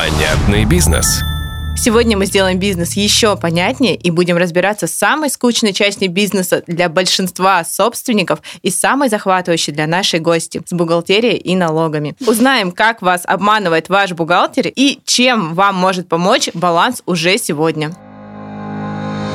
Понятный бизнес. Сегодня мы сделаем бизнес еще понятнее и будем разбираться с самой скучной частью бизнеса для большинства собственников и самой захватывающей для нашей гости с бухгалтерией и налогами. Узнаем, как вас обманывает ваш бухгалтер и чем вам может помочь баланс уже сегодня.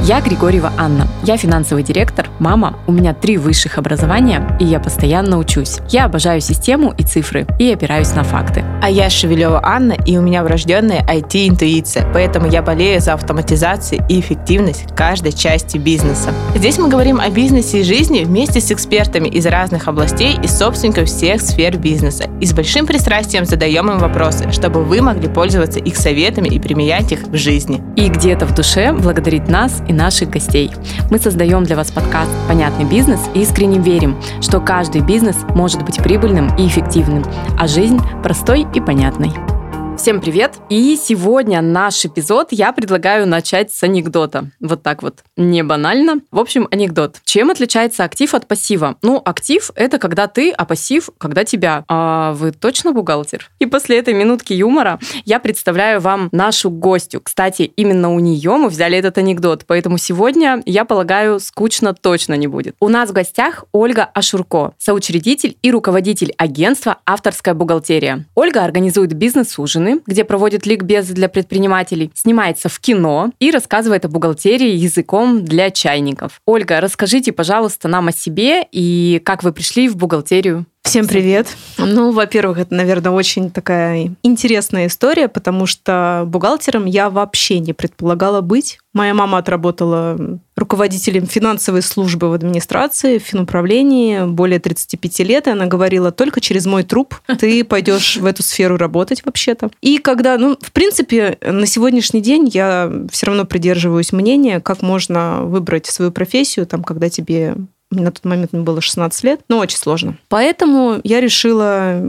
Я Григорьева Анна. Я финансовый директор, мама, у меня три высших образования, и я постоянно учусь. Я обожаю систему и цифры, и опираюсь на факты. А я Шевелева Анна, и у меня врожденная IT-интуиция, поэтому я болею за автоматизацию и эффективность каждой части бизнеса. Здесь мы говорим о бизнесе и жизни вместе с экспертами из разных областей и собственников всех сфер бизнеса. И с большим пристрастием задаем им вопросы, чтобы вы могли пользоваться их советами и применять их в жизни. И где-то в душе благодарить нас и наших гостей. Мы создаем для вас подкаст «Понятный бизнес» и искренне верим, что каждый бизнес может быть прибыльным и эффективным, а жизнь простой и понятной. Всем привет! И сегодня наш эпизод я предлагаю начать с анекдота. Вот так вот, не банально. В общем, анекдот. Чем отличается актив от пассива? Ну, актив – это когда ты, а пассив – когда тебя. А вы точно бухгалтер? И после этой минутки юмора я представляю вам нашу гостью. Кстати, именно у нее мы взяли этот анекдот, поэтому сегодня, я полагаю, скучно точно не будет. У нас в гостях Ольга Ашурко, соучредитель и руководитель агентства «Авторская бухгалтерия». Ольга организует бизнес-ужины, Украины, где проводит ликбезы для предпринимателей, снимается в кино и рассказывает о бухгалтерии языком для чайников. Ольга, расскажите, пожалуйста, нам о себе и как вы пришли в бухгалтерию. Всем привет. Ну, во-первых, это, наверное, очень такая интересная история, потому что бухгалтером я вообще не предполагала быть. Моя мама отработала руководителем финансовой службы в администрации, в финуправлении более 35 лет, и она говорила, только через мой труп ты пойдешь в эту сферу работать вообще-то. И когда, ну, в принципе, на сегодняшний день я все равно придерживаюсь мнения, как можно выбрать свою профессию, там, когда тебе на тот момент мне было 16 лет, но очень сложно. Поэтому я решила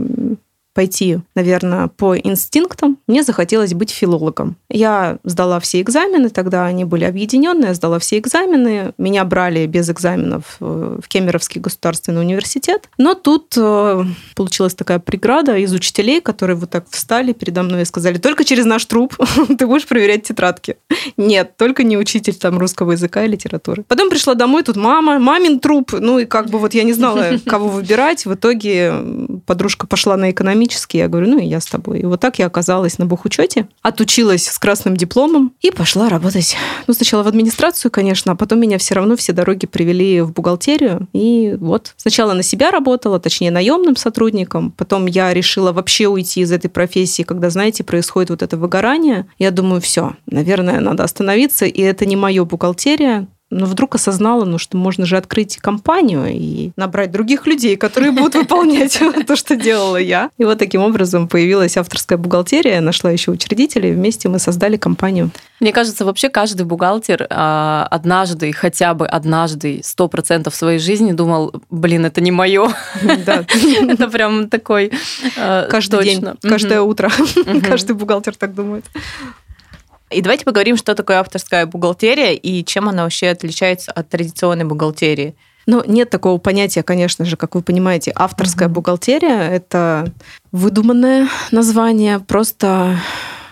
пойти, наверное, по инстинктам, мне захотелось быть филологом. Я сдала все экзамены, тогда они были объединенные, я сдала все экзамены. Меня брали без экзаменов э, в Кемеровский государственный университет. Но тут э, получилась такая преграда из учителей, которые вот так встали передо мной и сказали, только через наш труп ты будешь проверять тетрадки. Нет, только не учитель там русского языка и литературы. Потом пришла домой, тут мама, мамин труп. Ну и как бы вот я не знала, кого выбирать. В итоге подружка пошла на экономический экономический. Я говорю, ну и я с тобой. И вот так я оказалась на бухучете, отучилась с красным дипломом и пошла работать. Ну, сначала в администрацию, конечно, а потом меня все равно все дороги привели в бухгалтерию. И вот сначала на себя работала, точнее, наемным сотрудником. Потом я решила вообще уйти из этой профессии, когда, знаете, происходит вот это выгорание. Я думаю, все, наверное, надо остановиться, и это не мое бухгалтерия, но вдруг осознала, ну, что можно же открыть компанию и набрать других людей, которые будут выполнять то, что делала я. И вот таким образом появилась авторская бухгалтерия, нашла еще учредителей, вместе мы создали компанию. Мне кажется, вообще каждый бухгалтер а, однажды, хотя бы однажды, сто процентов своей жизни думал, блин, это не мое. Это прям такой а, Каждый день, каждое утро. Каждый бухгалтер так думает. И давайте поговорим, что такое авторская бухгалтерия и чем она вообще отличается от традиционной бухгалтерии. Ну, нет такого понятия, конечно же, как вы понимаете, авторская mm-hmm. бухгалтерия это выдуманное название, просто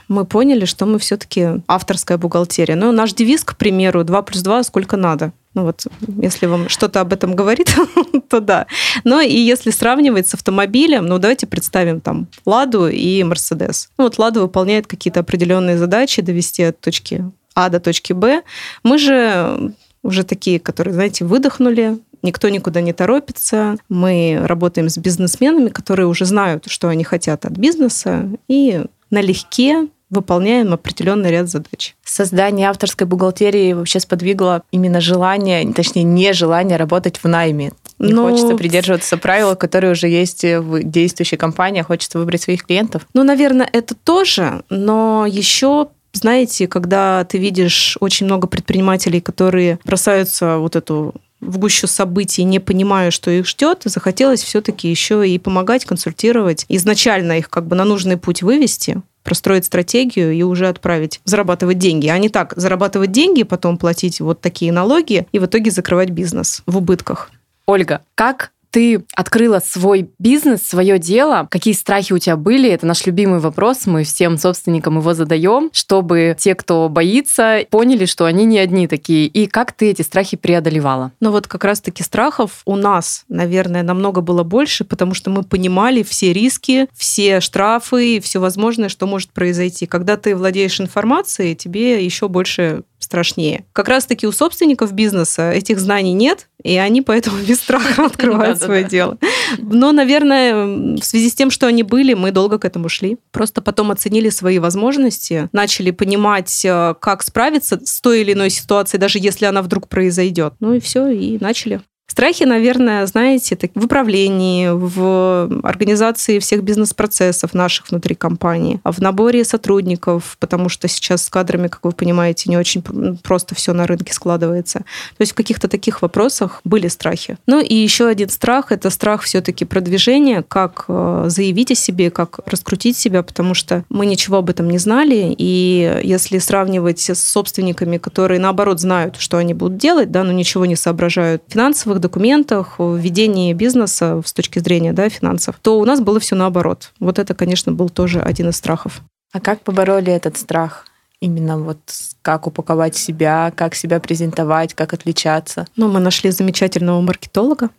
мы поняли, что мы все-таки авторская бухгалтерия. Но наш девиз, к примеру, 2 плюс 2 сколько надо. Ну вот, если вам что-то об этом говорит, то да. Но и если сравнивать с автомобилем, ну давайте представим там Ладу и Мерседес. Ну вот Лада выполняет какие-то определенные задачи, довести от точки А до точки Б. Мы же уже такие, которые, знаете, выдохнули, никто никуда не торопится. Мы работаем с бизнесменами, которые уже знают, что они хотят от бизнеса, и налегке выполняем определенный ряд задач. Создание авторской бухгалтерии вообще сподвигло именно желание, точнее, нежелание работать в найме. Не ну, хочется придерживаться правил, которые уже есть в действующей компании, а хочется выбрать своих клиентов. Ну, наверное, это тоже, но еще знаете, когда ты видишь очень много предпринимателей, которые бросаются вот эту в гущу событий, не понимая, что их ждет, захотелось все-таки еще и помогать, консультировать, изначально их как бы на нужный путь вывести, простроить стратегию и уже отправить зарабатывать деньги, а не так зарабатывать деньги, потом платить вот такие налоги и в итоге закрывать бизнес в убытках. Ольга, как ты открыла свой бизнес, свое дело, какие страхи у тебя были? Это наш любимый вопрос, мы всем собственникам его задаем, чтобы те, кто боится, поняли, что они не одни такие. И как ты эти страхи преодолевала? Ну вот как раз-таки страхов у нас, наверное, намного было больше, потому что мы понимали все риски, все штрафы, все возможное, что может произойти. Когда ты владеешь информацией, тебе еще больше страшнее. Как раз-таки у собственников бизнеса этих знаний нет, и они поэтому без страха открывают свое дело. Но, наверное, в связи с тем, что они были, мы долго к этому шли. Просто потом оценили свои возможности, начали понимать, э, как справиться с той или иной ситуацией, даже если она вдруг произойдет. Ну и все, и начали. Страхи, наверное, знаете, в управлении, в организации всех бизнес-процессов наших внутри компании, в наборе сотрудников, потому что сейчас с кадрами, как вы понимаете, не очень просто все на рынке складывается. То есть в каких-то таких вопросах были страхи. Ну и еще один страх – это страх все-таки продвижения, как э, заявить о себе, как раскрутить себя, потому что мы ничего об этом не знали, и если сравнивать с собственниками, которые, наоборот, знают, что они будут делать, да, но ничего не соображают финансовых документах, в ведении бизнеса с точки зрения да, финансов, то у нас было все наоборот. Вот это, конечно, был тоже один из страхов. А как побороли этот страх? Именно вот как упаковать себя, как себя презентовать, как отличаться. Ну, мы нашли замечательного маркетолога,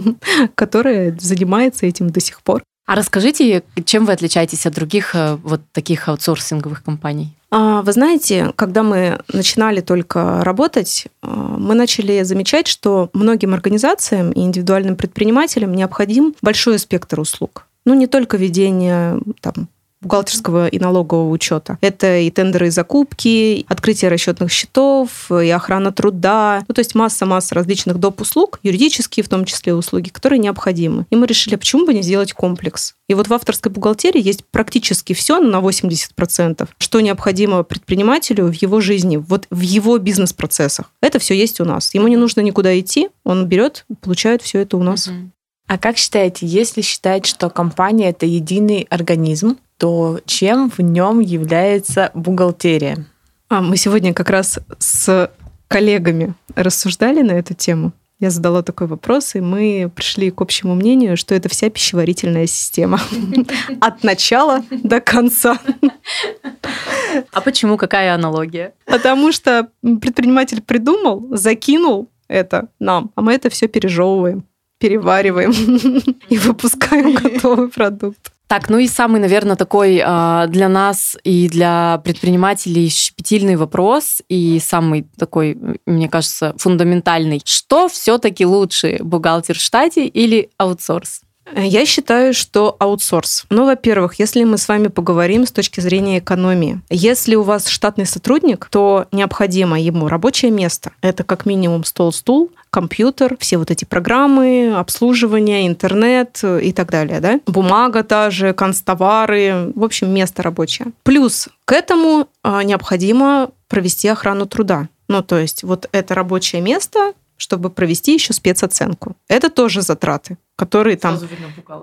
который занимается этим до сих пор. А расскажите, чем вы отличаетесь от других э, вот таких аутсорсинговых компаний? А, вы знаете, когда мы начинали только работать, а, мы начали замечать, что многим организациям и индивидуальным предпринимателям необходим большой спектр услуг. Ну, не только ведение там, бухгалтерского и налогового учета. Это и тендеры и закупки, открытие расчетных счетов, и охрана труда. Ну, то есть масса-масса различных доп. услуг, юридические в том числе услуги, которые необходимы. И мы решили, а почему бы не сделать комплекс? И вот в авторской бухгалтерии есть практически все на 80%, что необходимо предпринимателю в его жизни, вот в его бизнес-процессах. Это все есть у нас. Ему не нужно никуда идти, он берет, получает все это у нас. А как считаете, если считать, что компания это единый организм, то чем в нем является бухгалтерия? А, мы сегодня как раз с коллегами рассуждали на эту тему. Я задала такой вопрос, и мы пришли к общему мнению, что это вся пищеварительная система. От начала до конца. А почему? Какая аналогия? Потому что предприниматель придумал, закинул это нам, а мы это все пережевываем, перевариваем и выпускаем готовый продукт. Так, ну и самый, наверное, такой э, для нас и для предпринимателей щепетильный вопрос, и самый такой, мне кажется, фундаментальный. Что все-таки лучше, бухгалтер в штате или аутсорс? Я считаю, что аутсорс. Ну, во-первых, если мы с вами поговорим с точки зрения экономии. Если у вас штатный сотрудник, то необходимо ему рабочее место. Это как минимум стол-стул, компьютер, все вот эти программы, обслуживание, интернет и так далее. Да? Бумага та же, констовары, в общем, место рабочее. Плюс к этому а, необходимо провести охрану труда. Ну, то есть вот это рабочее место, чтобы провести еще спецоценку. Это тоже затраты которые там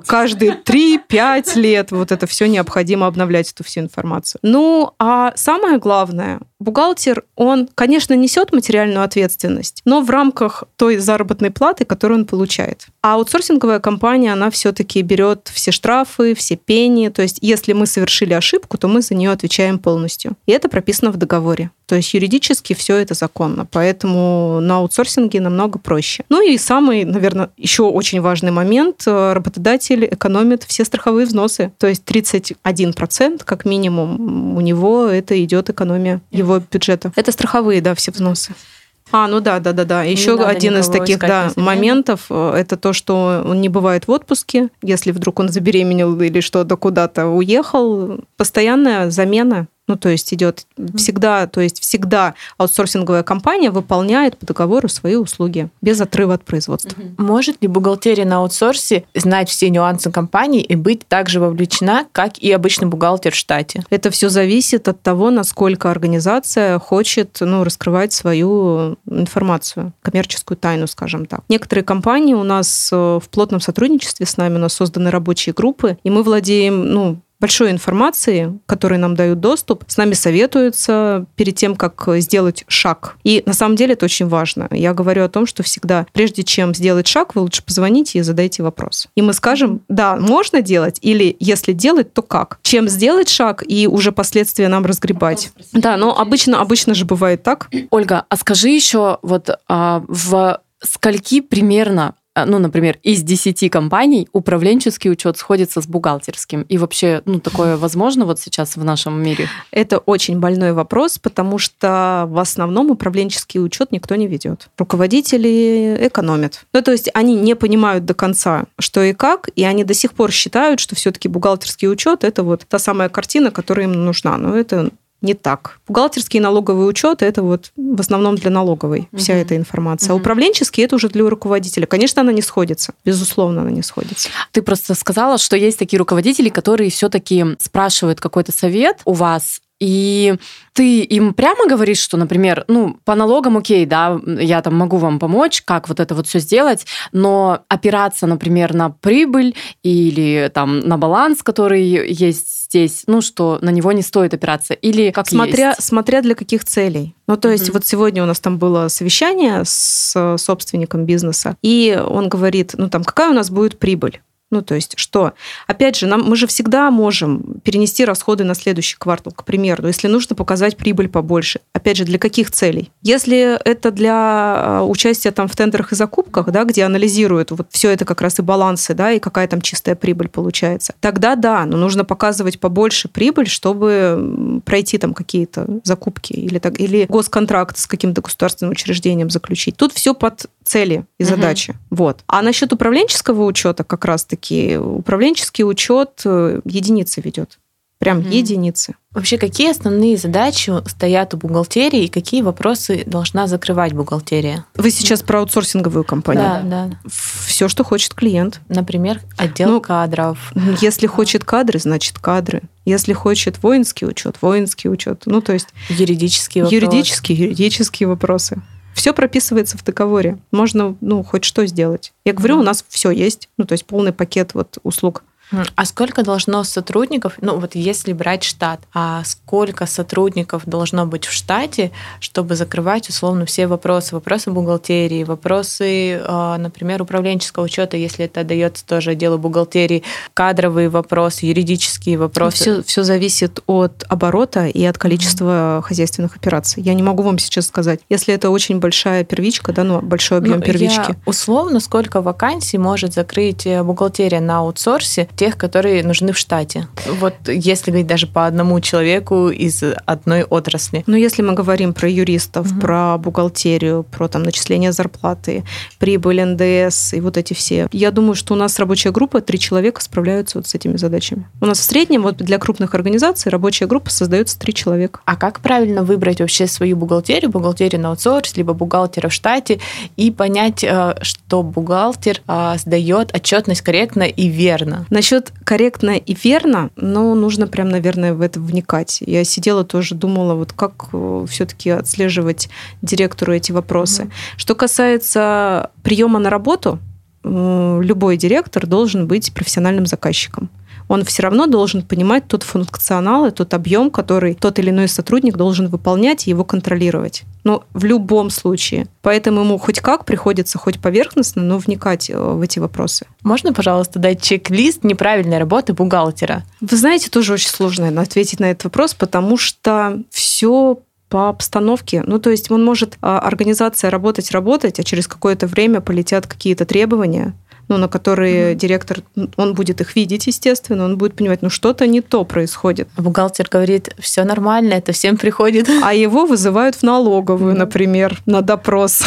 каждые 3-5 лет вот это все необходимо обновлять эту всю информацию. Ну, а самое главное, бухгалтер, он, конечно, несет материальную ответственность, но в рамках той заработной платы, которую он получает. А аутсорсинговая компания, она все-таки берет все штрафы, все пени. То есть, если мы совершили ошибку, то мы за нее отвечаем полностью. И это прописано в договоре. То есть юридически все это законно. Поэтому на аутсорсинге намного проще. Ну и самый, наверное, еще очень важный момент э, работодатель экономит все страховые взносы. То есть 31% как минимум у него это идет экономия его бюджета. Это страховые, да, все взносы. А, ну да, да, да, да. Еще один из таких да, моментов э, это то, что он не бывает в отпуске, если вдруг он забеременел или что-то куда-то уехал. Постоянная замена ну, то есть идет всегда, то есть всегда аутсорсинговая компания выполняет по договору свои услуги без отрыва от производства. Может ли бухгалтерия на аутсорсе знать все нюансы компании и быть также вовлечена, как и обычный бухгалтер в штате? Это все зависит от того, насколько организация хочет ну, раскрывать свою информацию, коммерческую тайну, скажем так. Некоторые компании у нас э, в плотном сотрудничестве с нами, у нас созданы рабочие группы, и мы владеем ну, большой информации, которые нам дают доступ, с нами советуются перед тем, как сделать шаг. И на самом деле это очень важно. Я говорю о том, что всегда, прежде чем сделать шаг, вы лучше позвоните и задайте вопрос. И мы скажем, да, можно делать, или если делать, то как? Чем сделать шаг и уже последствия нам разгребать. Да, но обычно, обычно же бывает так. Ольга, а скажи еще, вот а, в скольки примерно ну, например, из 10 компаний управленческий учет сходится с бухгалтерским. И вообще, ну, такое возможно вот сейчас в нашем мире? Это очень больной вопрос, потому что в основном управленческий учет никто не ведет. Руководители экономят. Ну, то есть они не понимают до конца, что и как, и они до сих пор считают, что все-таки бухгалтерский учет это вот та самая картина, которая им нужна. Но это не так. Бухгалтерский и налоговый учет это вот в основном для налоговой угу. вся эта информация. Угу. А управленческий это уже для руководителя. Конечно, она не сходится. Безусловно, она не сходится. Ты просто сказала, что есть такие руководители, которые все-таки спрашивают какой-то совет у вас и ты им прямо говоришь, что, например, ну, по налогам окей, да, я там могу вам помочь, как вот это вот все сделать, но опираться, например, на прибыль или там на баланс, который есть здесь, ну, что на него не стоит опираться, или как смотря, есть? Смотря для каких целей. Ну, то есть mm-hmm. вот сегодня у нас там было совещание с собственником бизнеса, и он говорит, ну, там, какая у нас будет прибыль? Ну, то есть что? Опять же, нам, мы же всегда можем перенести расходы на следующий квартал, к примеру, если нужно показать прибыль побольше. Опять же, для каких целей? Если это для а, участия там в тендерах и закупках, да, где анализируют вот все это как раз и балансы, да, и какая там чистая прибыль получается, тогда да, но нужно показывать побольше прибыль, чтобы пройти там какие-то закупки или, так, или госконтракт с каким-то государственным учреждением заключить. Тут все под цели и задачи. Угу. Вот. А насчет управленческого учета как раз-таки управленческий учет э, единицы ведет. Прям угу. единицы. Вообще, какие основные задачи стоят у бухгалтерии и какие вопросы должна закрывать бухгалтерия? Вы сейчас про аутсорсинговую компанию? Да, да. Все, что хочет клиент. Например, отдел ну, кадров. Если хочет кадры, значит кадры. Если хочет воинский учет, воинский учет. Ну, то есть... Юридические вопросы. Юридические, юридические вопросы. Все прописывается в договоре. Можно, ну, хоть что сделать. Я говорю, у нас все есть. Ну, то есть полный пакет вот услуг. А сколько должно сотрудников, ну вот если брать штат, а сколько сотрудников должно быть в штате, чтобы закрывать условно все вопросы, вопросы бухгалтерии, вопросы, а, например, управленческого учета, если это дается тоже делу бухгалтерии, кадровые вопросы, юридические вопросы. Все, все зависит от оборота и от количества mm-hmm. хозяйственных операций. Я не могу вам сейчас сказать. Если это очень большая первичка, да, ну большой объем ну, первички. Я условно, сколько вакансий может закрыть э, бухгалтерия на аутсорсе, тех, которые нужны в штате. Вот если говорить даже по одному человеку из одной отрасли. Ну, если мы говорим про юристов, угу. про бухгалтерию, про там начисление зарплаты, прибыль НДС и вот эти все, я думаю, что у нас рабочая группа, три человека справляются вот с этими задачами. У нас в среднем вот для крупных организаций рабочая группа создается три человека. А как правильно выбрать вообще свою бухгалтерию, бухгалтерию на аутсорс, либо бухгалтера в штате, и понять, э, что бухгалтер э, сдает отчетность корректно и верно? Насчет Насчет корректно и верно, но нужно прям, наверное, в это вникать. Я сидела тоже, думала, вот как э, все-таки отслеживать директору эти вопросы. Mm-hmm. Что касается приема на работу, э, любой директор должен быть профессиональным заказчиком он все равно должен понимать тот функционал и тот объем, который тот или иной сотрудник должен выполнять и его контролировать. Но в любом случае. Поэтому ему хоть как приходится, хоть поверхностно, но вникать э, в эти вопросы. Можно, пожалуйста, дать чек-лист неправильной работы бухгалтера? Вы знаете, тоже очень сложно ответить на этот вопрос, потому что все по обстановке. Ну, то есть он может, а, организация работать, работать, а через какое-то время полетят какие-то требования, ну, на которые mm-hmm. директор, он будет их видеть, естественно, он будет понимать, ну, что-то не то происходит. А бухгалтер говорит, все нормально, это всем приходит. А его вызывают в налоговую, mm-hmm. например, на допрос.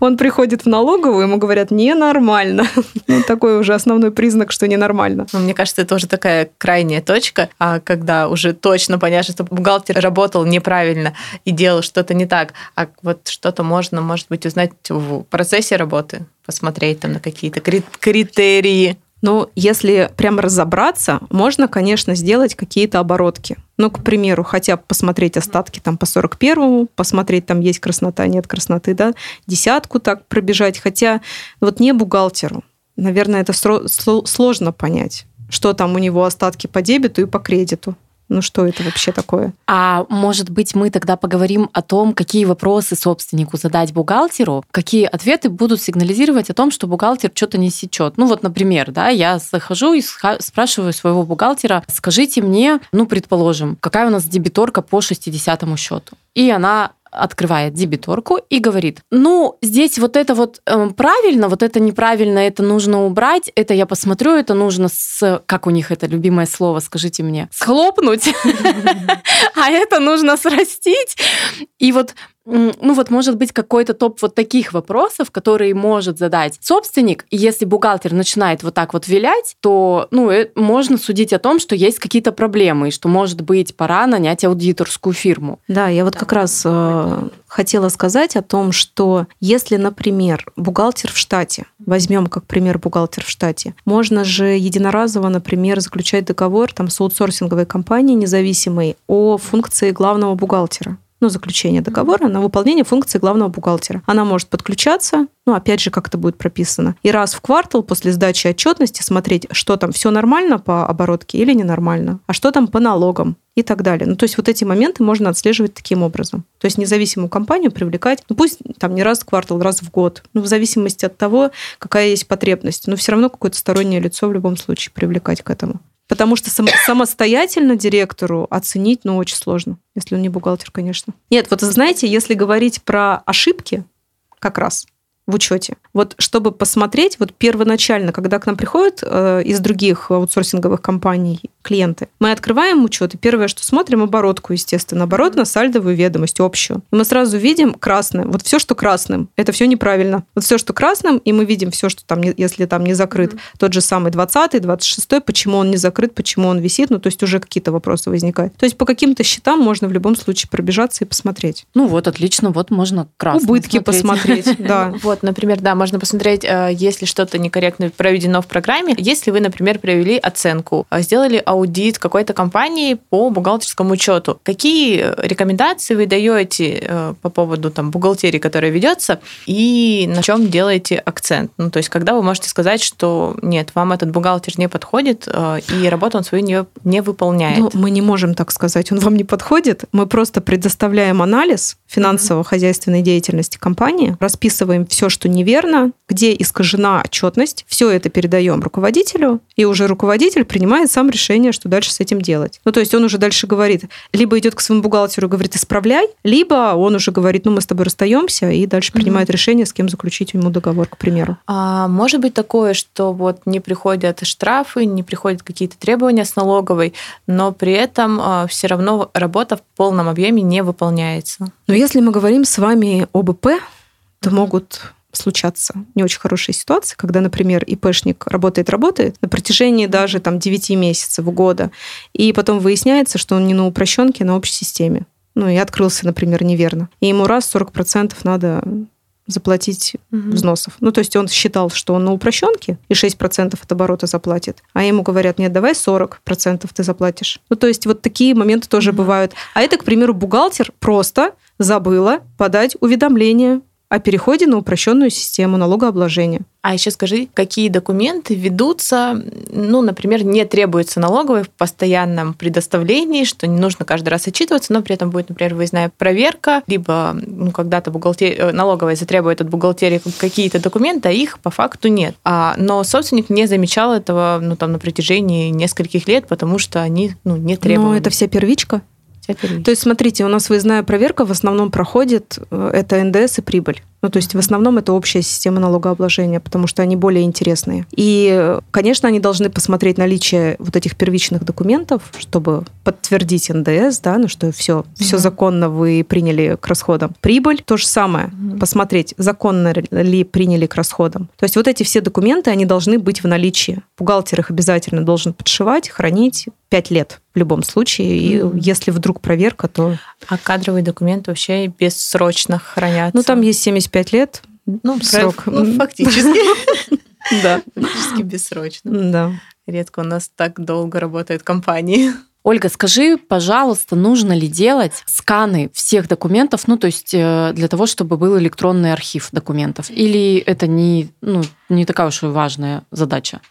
Он приходит в налоговую, ему говорят, ненормально. Ну, такой уже основной признак, что ненормально. Ну, мне кажется, это уже такая крайняя точка, а когда уже точно понятно, что бухгалтер работал неправильно и делал что-то не так, а вот что-то можно, может быть, узнать в процессе работы, посмотреть там на какие-то критерии. Ну, если прям разобраться, можно, конечно, сделать какие-то оборотки. Ну, к примеру, хотя бы посмотреть остатки там по 41-му, посмотреть, там есть краснота, нет красноты, да, десятку так пробежать. Хотя вот не бухгалтеру, наверное, это сложно понять. что там у него остатки по дебету и по кредиту. Ну что это вообще такое? А может быть, мы тогда поговорим о том, какие вопросы собственнику задать бухгалтеру, какие ответы будут сигнализировать о том, что бухгалтер что-то не сечет. Ну вот, например, да, я захожу и спрашиваю своего бухгалтера, скажите мне, ну, предположим, какая у нас дебиторка по 60 счету. И она открывает дебиторку и говорит, ну, здесь вот это вот э, правильно, вот это неправильно, это нужно убрать, это я посмотрю, это нужно с, как у них это любимое слово, скажите мне, схлопнуть, а это нужно срастить. И вот ну вот может быть какой-то топ вот таких вопросов, которые может задать собственник, и если бухгалтер начинает вот так вот вилять, то ну, э, можно судить о том, что есть какие-то проблемы, и что, может быть, пора нанять аудиторскую фирму. Да, я вот как раз э, хотела сказать о том, что если, например, бухгалтер в штате, возьмем как пример бухгалтер в штате, можно же единоразово, например, заключать договор там, с аутсорсинговой компанией независимой о функции главного бухгалтера ну, заключение договора на выполнение функции главного бухгалтера. Она может подключаться, ну, опять же, как это будет прописано. И раз в квартал после сдачи отчетности смотреть, что там, все нормально по оборотке или ненормально, а что там по налогам и так далее. Ну, то есть вот эти моменты можно отслеживать таким образом. То есть независимую компанию привлекать, ну, пусть там не раз в квартал, раз в год, ну, в зависимости от того, какая есть потребность. Но все равно какое-то стороннее лицо в любом случае привлекать к этому. Потому что сам, самостоятельно директору оценить, ну, очень сложно, если он не бухгалтер, конечно. Нет, вот знаете, если говорить про ошибки, как раз – в учете. Вот чтобы посмотреть, вот первоначально, когда к нам приходят э, из других аутсорсинговых компаний клиенты, мы открываем учет, и первое, что смотрим, оборотку, естественно, оборот на сальдовую ведомость общую. И мы сразу видим красное. Вот все, что красным, это все неправильно. Вот все, что красным, и мы видим все, что там, если там не закрыт, mm-hmm. тот же самый 20 26 почему он не закрыт, почему он висит, ну, то есть уже какие-то вопросы возникают. То есть по каким-то счетам можно в любом случае пробежаться и посмотреть. Ну вот, отлично, вот можно красным Убытки посмотреть, да. Вот, вот, например, да, можно посмотреть, э, если что-то некорректно проведено в программе. Если вы, например, провели оценку, э, сделали аудит какой-то компании по бухгалтерскому учету, какие рекомендации вы даете э, по поводу там, бухгалтерии, которая ведется, и на чем делаете акцент? Ну, то есть, когда вы можете сказать, что нет, вам этот бухгалтер не подходит, и работу он свою не, не выполняет. Ну, мы не можем так сказать, он вам не подходит. Мы просто предоставляем анализ финансово-хозяйственной деятельности компании, расписываем все, что неверно, где искажена отчетность, все это передаем руководителю, и уже руководитель принимает сам решение, что дальше с этим делать. Ну, то есть он уже дальше говорит, либо идет к своему бухгалтеру и говорит, исправляй, либо он уже говорит, ну, мы с тобой расстаемся, и дальше угу. принимает решение, с кем заключить ему договор, к примеру. А может быть такое, что вот не приходят штрафы, не приходят какие-то требования с налоговой, но при этом а, все равно работа в полном объеме не выполняется. Но если мы говорим с вами об ИП, то могут случаться не очень хорошие ситуации, когда, например, ИПшник работает-работает на протяжении даже там 9 месяцев, года, и потом выясняется, что он не на упрощенке, а на общей системе. Ну, и открылся, например, неверно. И ему раз 40% надо заплатить угу. взносов. Ну, то есть он считал, что он на упрощенке и 6% от оборота заплатит, а ему говорят, нет, давай 40% ты заплатишь. Ну, то есть вот такие моменты тоже угу. бывают. А это, к примеру, бухгалтер просто забыла подать уведомление о переходе на упрощенную систему налогообложения. А еще скажи, какие документы ведутся, ну, например, не требуется налоговой в постоянном предоставлении, что не нужно каждый раз отчитываться, но при этом будет, например, выездная проверка, либо ну, когда-то бухгалтер... Э, налоговая затребует от бухгалтерии какие-то документы, а их по факту нет. А, но собственник не замечал этого ну, там, на протяжении нескольких лет, потому что они ну, не требовали. Но это вся первичка? То есть, смотрите, у нас выездная проверка в основном проходит, э, это НДС и прибыль. Ну, то есть в основном это общая система налогообложения, потому что они более интересные. И, конечно, они должны посмотреть наличие вот этих первичных документов, чтобы подтвердить НДС, да, ну что все, mm-hmm. все законно вы приняли к расходам. Прибыль то же самое, mm-hmm. посмотреть, законно ли приняли к расходам. То есть вот эти все документы, они должны быть в наличии. Бухгалтер их обязательно должен подшивать, хранить, 5 лет в любом случае. И mm-hmm. если вдруг проверка, то... А кадровые документы вообще бессрочно хранятся? Ну, там есть 75 лет ну, срок. Ну, фактически. Да. Фактически бессрочно. Да. Редко у нас так долго работают компании. Ольга, скажи, пожалуйста, нужно ли делать сканы всех документов, ну, то есть э, для того, чтобы был электронный архив документов? Или это не, ну, не такая уж и важная задача?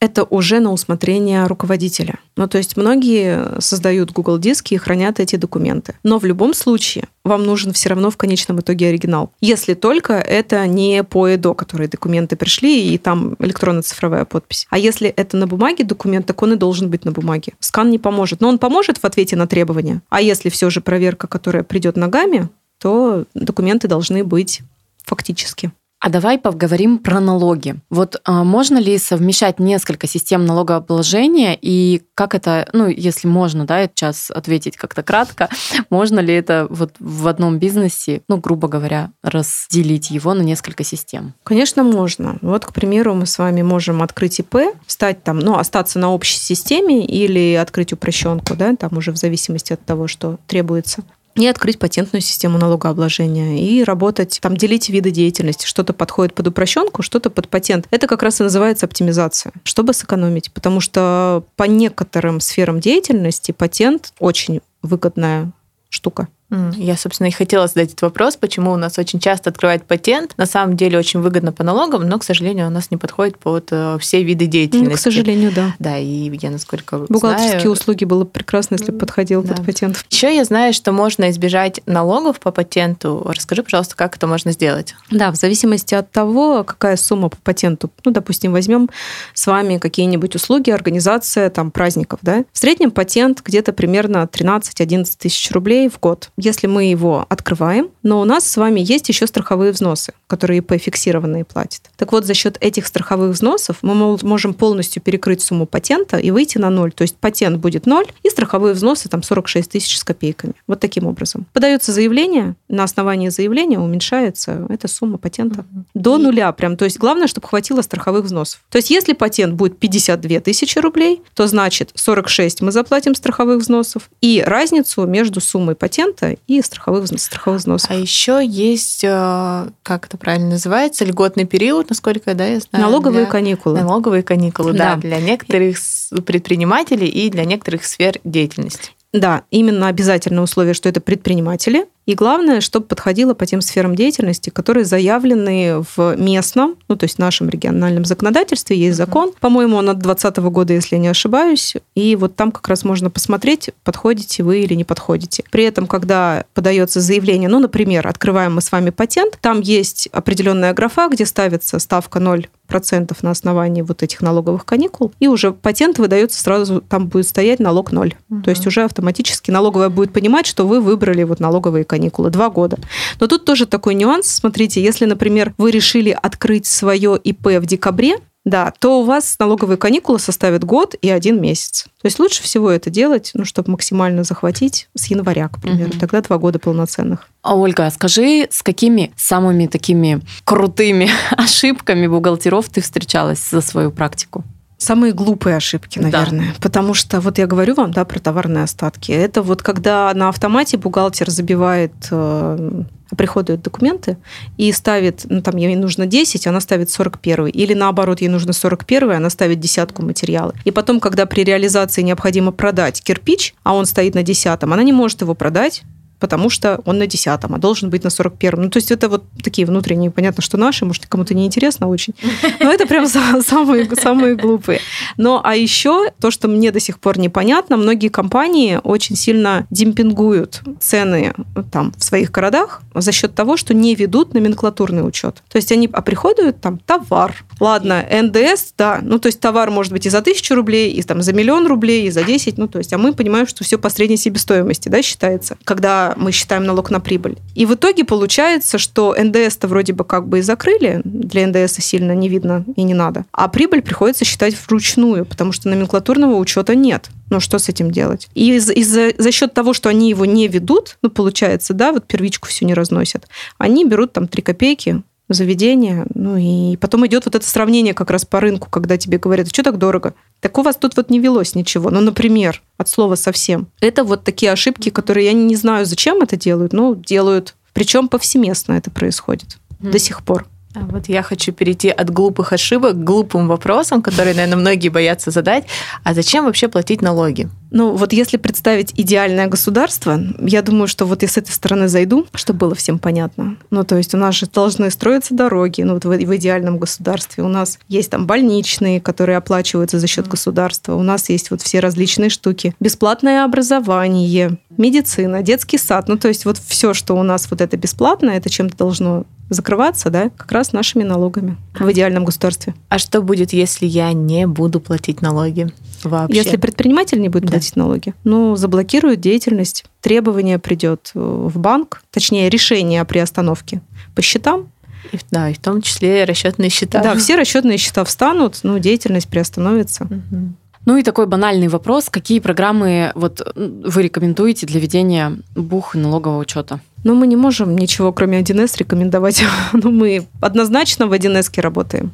Это уже на усмотрение руководителя. Ну, то есть многие создают Google диски и хранят эти документы. Но в любом случае вам нужен все равно в конечном итоге оригинал. Если только это не по ЭДО, которые документы пришли, и там электронно-цифровая подпись. А если это на бумаге документ, так он и должен быть на бумаге. Скан не поможет. Но он поможет в ответе на требования. А если все же проверка, которая придет ногами, то документы должны быть фактически. А давай поговорим про налоги. Вот а, можно ли совмещать несколько систем налогообложения и как это, ну, если можно, да, сейчас ответить как-то кратко, можно ли это вот в одном бизнесе, ну, грубо говоря, разделить его на несколько систем? Конечно, можно. Вот, к примеру, мы с вами можем открыть ИП, стать там, ну, остаться на общей системе или открыть упрощенку, да, там уже в зависимости от того, что требуется и открыть патентную систему налогообложения и работать, там делить виды деятельности. Что-то подходит под упрощенку, что-то под патент. Это как раз и называется оптимизация, чтобы сэкономить. Потому что по некоторым сферам деятельности патент очень выгодная штука. Я, собственно, и хотела задать этот вопрос, почему у нас очень часто открывают патент. На самом деле очень выгодно по налогам, но, к сожалению, у нас не подходит под э, все виды деятельности. Ну, к сожалению, да. Да, и я, насколько Бухгалтерские знаю... услуги было бы прекрасно, если бы подходил да. под патент. Еще я знаю, что можно избежать налогов по патенту. Расскажи, пожалуйста, как это можно сделать? Да, в зависимости от того, какая сумма по патенту. Ну, допустим, возьмем с вами какие-нибудь услуги, организация там праздников, да. В среднем патент где-то примерно 13-11 тысяч рублей в год если мы его открываем, но у нас с вами есть еще страховые взносы, которые ИП фиксированные платят. Так вот, за счет этих страховых взносов мы можем полностью перекрыть сумму патента и выйти на ноль. То есть патент будет ноль, и страховые взносы там 46 тысяч с копейками. Вот таким образом. Подается заявление, на основании заявления уменьшается эта сумма патента угу. до нуля прям. То есть главное, чтобы хватило страховых взносов. То есть если патент будет 52 тысячи рублей, то значит 46 мы заплатим страховых взносов, и разницу между суммой патента процента и страховых, страховых взносов. А еще есть, э, как это правильно называется, льготный период, насколько да, я знаю. Налоговые для... каникулы. Налоговые каникулы, да, да для некоторых предпринимателей и для некоторых сфер деятельности. Да, именно обязательное условие, что это предприниматели, и главное, чтобы подходило по тем сферам деятельности, которые заявлены в местном, ну то есть в нашем региональном законодательстве, есть закон, по-моему, он от 2020 года, если я не ошибаюсь, и вот там как раз можно посмотреть, подходите вы или не подходите. При этом, когда подается заявление, ну, например, открываем мы с вами патент, там есть определенная графа, где ставится ставка 0 процентов на основании вот этих налоговых каникул, и уже патент выдается сразу, там будет стоять налог ноль. Угу. То есть уже автоматически налоговая будет понимать, что вы выбрали вот налоговые каникулы каникулы, два года. Но тут тоже такой нюанс. Смотрите, если, например, вы решили открыть свое ИП в декабре, да, то у вас налоговые каникулы составят год и один месяц. То есть лучше всего это делать, ну, чтобы максимально захватить с января, к примеру. Угу. Тогда два года полноценных. А, Ольга, скажи, с какими самыми такими крутыми ошибками бухгалтеров ты встречалась за свою практику? Самые глупые ошибки, наверное. Да. Потому что вот я говорю вам, да, про товарные остатки. Это вот когда на автомате бухгалтер забивает э, приходят документы и ставит, ну там ей нужно 10, она ставит 41. Или наоборот, ей нужно 41, она ставит десятку материала. И потом, когда при реализации необходимо продать кирпич, а он стоит на десятом, она не может его продать, потому что он на 10 а должен быть на 41 Ну, то есть это вот такие внутренние, понятно, что наши, может, кому-то не интересно очень, но это прям самые, самые глупые. Но, а еще то, что мне до сих пор непонятно, многие компании очень сильно демпингуют цены там в своих городах за счет того, что не ведут номенклатурный учет. То есть они оприходуют там товар. Ладно, НДС, да, ну, то есть товар может быть и за тысячу рублей, и там за миллион рублей, и за 10, ну, то есть, а мы понимаем, что все по средней себестоимости, да, считается, когда мы считаем налог на прибыль. И в итоге получается, что НДС-то вроде бы как бы и закрыли, для НДС сильно не видно и не надо, а прибыль приходится считать вручную, потому что номенклатурного учета нет. Ну, что с этим делать? И из- из- за счет того, что они его не ведут, ну, получается, да, вот первичку всю не разносят, они берут там 3 копейки, заведение. Ну и потом идет вот это сравнение как раз по рынку, когда тебе говорят, что так дорого? Так у вас тут вот не велось ничего. Ну, например, от слова совсем. Это вот такие ошибки, которые я не знаю, зачем это делают, но делают. Причем повсеместно это происходит mm. до сих пор. А вот я хочу перейти от глупых ошибок к глупым вопросам, которые, наверное, многие боятся задать. А зачем вообще платить налоги? Ну, вот если представить идеальное государство, я думаю, что вот я с этой стороны зайду, чтобы было всем понятно. Ну, то есть у нас же должны строиться дороги, ну, вот в, в идеальном государстве. У нас есть там больничные, которые оплачиваются за счет государства. У нас есть вот все различные штуки. Бесплатное образование, медицина, детский сад. Ну, то есть вот все, что у нас вот это бесплатно, это чем-то должно закрываться, да, как раз нашими налогами в идеальном государстве. А что будет, если я не буду платить налоги вообще? Если предприниматель не будет да. платить налоги, ну, заблокируют деятельность, требование придет в банк, точнее, решение о приостановке по счетам, и, да, и в том числе расчетные счета. Да, все расчетные счета встанут, ну, деятельность приостановится. Угу. Ну и такой банальный вопрос, какие программы вот вы рекомендуете для ведения бух и налогового учета? Ну, мы не можем ничего, кроме 1С, рекомендовать. ну, мы однозначно в 1С работаем.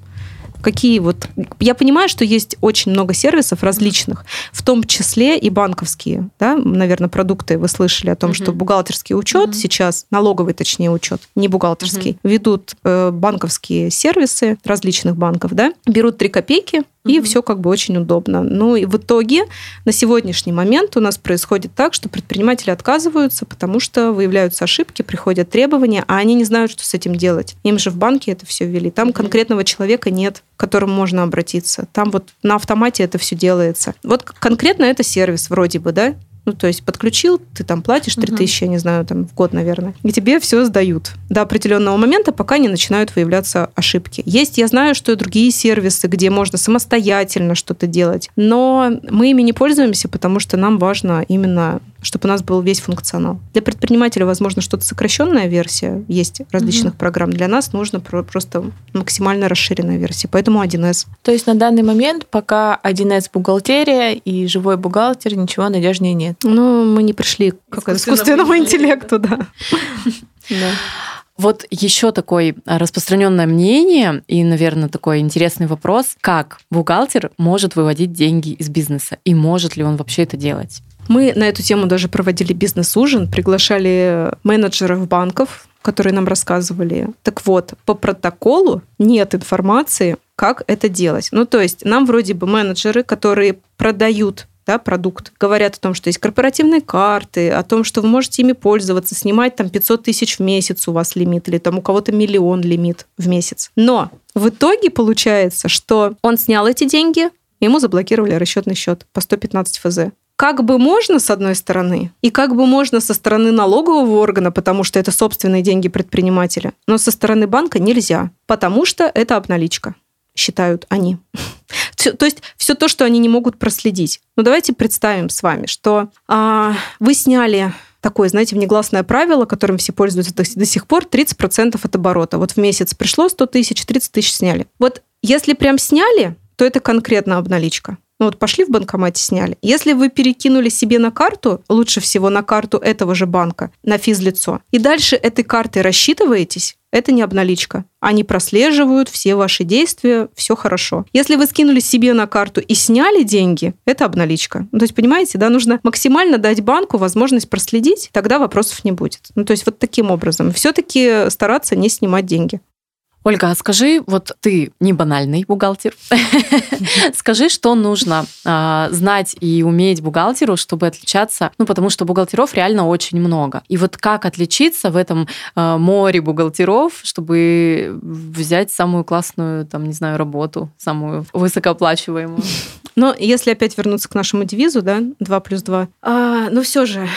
Какие вот... Я понимаю, что есть очень много сервисов различных, в том числе и банковские. Да? Наверное, продукты вы слышали о том, что бухгалтерский учет сейчас, налоговый точнее учет, не бухгалтерский, ведут э, банковские сервисы различных банков, да? берут 3 копейки, и угу. все как бы очень удобно. Ну и в итоге на сегодняшний момент у нас происходит так, что предприниматели отказываются, потому что выявляются ошибки, приходят требования, а они не знают, что с этим делать. Им же в банке это все ввели. Там угу. конкретного человека нет, к которому можно обратиться. Там вот на автомате это все делается. Вот конкретно это сервис вроде бы, да? Ну, то есть подключил, ты там платишь 3000, угу. я не знаю, там в год, наверное, и тебе все сдают до определенного момента, пока не начинают выявляться ошибки. Есть, я знаю, что и другие сервисы, где можно самостоятельно что-то делать, но мы ими не пользуемся, потому что нам важно именно чтобы у нас был весь функционал. Для предпринимателя, возможно, что-то сокращенная версия есть различных угу. программ. Для нас нужно просто максимально расширенная версия, поэтому 1С. То есть на данный момент пока 1С бухгалтерия и живой бухгалтер ничего надежнее нет. Ну, мы не пришли к искусственному интеллекту, да. Да. Вот еще такое распространенное мнение и, наверное, такой интересный вопрос, как бухгалтер может выводить деньги из бизнеса и может ли он вообще это делать? Мы на эту тему даже проводили бизнес-ужин, приглашали менеджеров банков, которые нам рассказывали. Так вот, по протоколу нет информации, как это делать. Ну, то есть нам вроде бы менеджеры, которые продают да, продукт. Говорят о том, что есть корпоративные карты, о том, что вы можете ими пользоваться, снимать там 500 тысяч в месяц у вас лимит, или там у кого-то миллион лимит в месяц. Но в итоге получается, что он снял эти деньги, ему заблокировали расчетный счет по 115 ФЗ как бы можно с одной стороны, и как бы можно со стороны налогового органа, потому что это собственные деньги предпринимателя, но со стороны банка нельзя, потому что это обналичка, считают они. То есть все то, что они не могут проследить. Ну давайте представим с вами, что а, вы сняли такое, знаете, внегласное правило, которым все пользуются до, до сих пор, 30% от оборота. Вот в месяц пришло 100 тысяч, 30 тысяч сняли. Вот если прям сняли, то это конкретно обналичка. Ну вот пошли в банкомате, сняли. Если вы перекинули себе на карту, лучше всего на карту этого же банка, на физлицо, и дальше этой картой рассчитываетесь, это не обналичка. Они прослеживают все ваши действия, все хорошо. Если вы скинули себе на карту и сняли деньги, это обналичка. Ну, то есть, понимаете, да, нужно максимально дать банку возможность проследить, тогда вопросов не будет. Ну, то есть, вот таким образом. Все-таки стараться не снимать деньги. Ольга, а скажи, вот ты не банальный бухгалтер, скажи, что нужно а, знать и уметь бухгалтеру, чтобы отличаться, ну, потому что бухгалтеров реально очень много. И вот как отличиться в этом а, море бухгалтеров, чтобы взять самую классную, там, не знаю, работу, самую высокооплачиваемую? Но если опять вернуться к нашему девизу, да, 2 плюс 2, а, ну все же,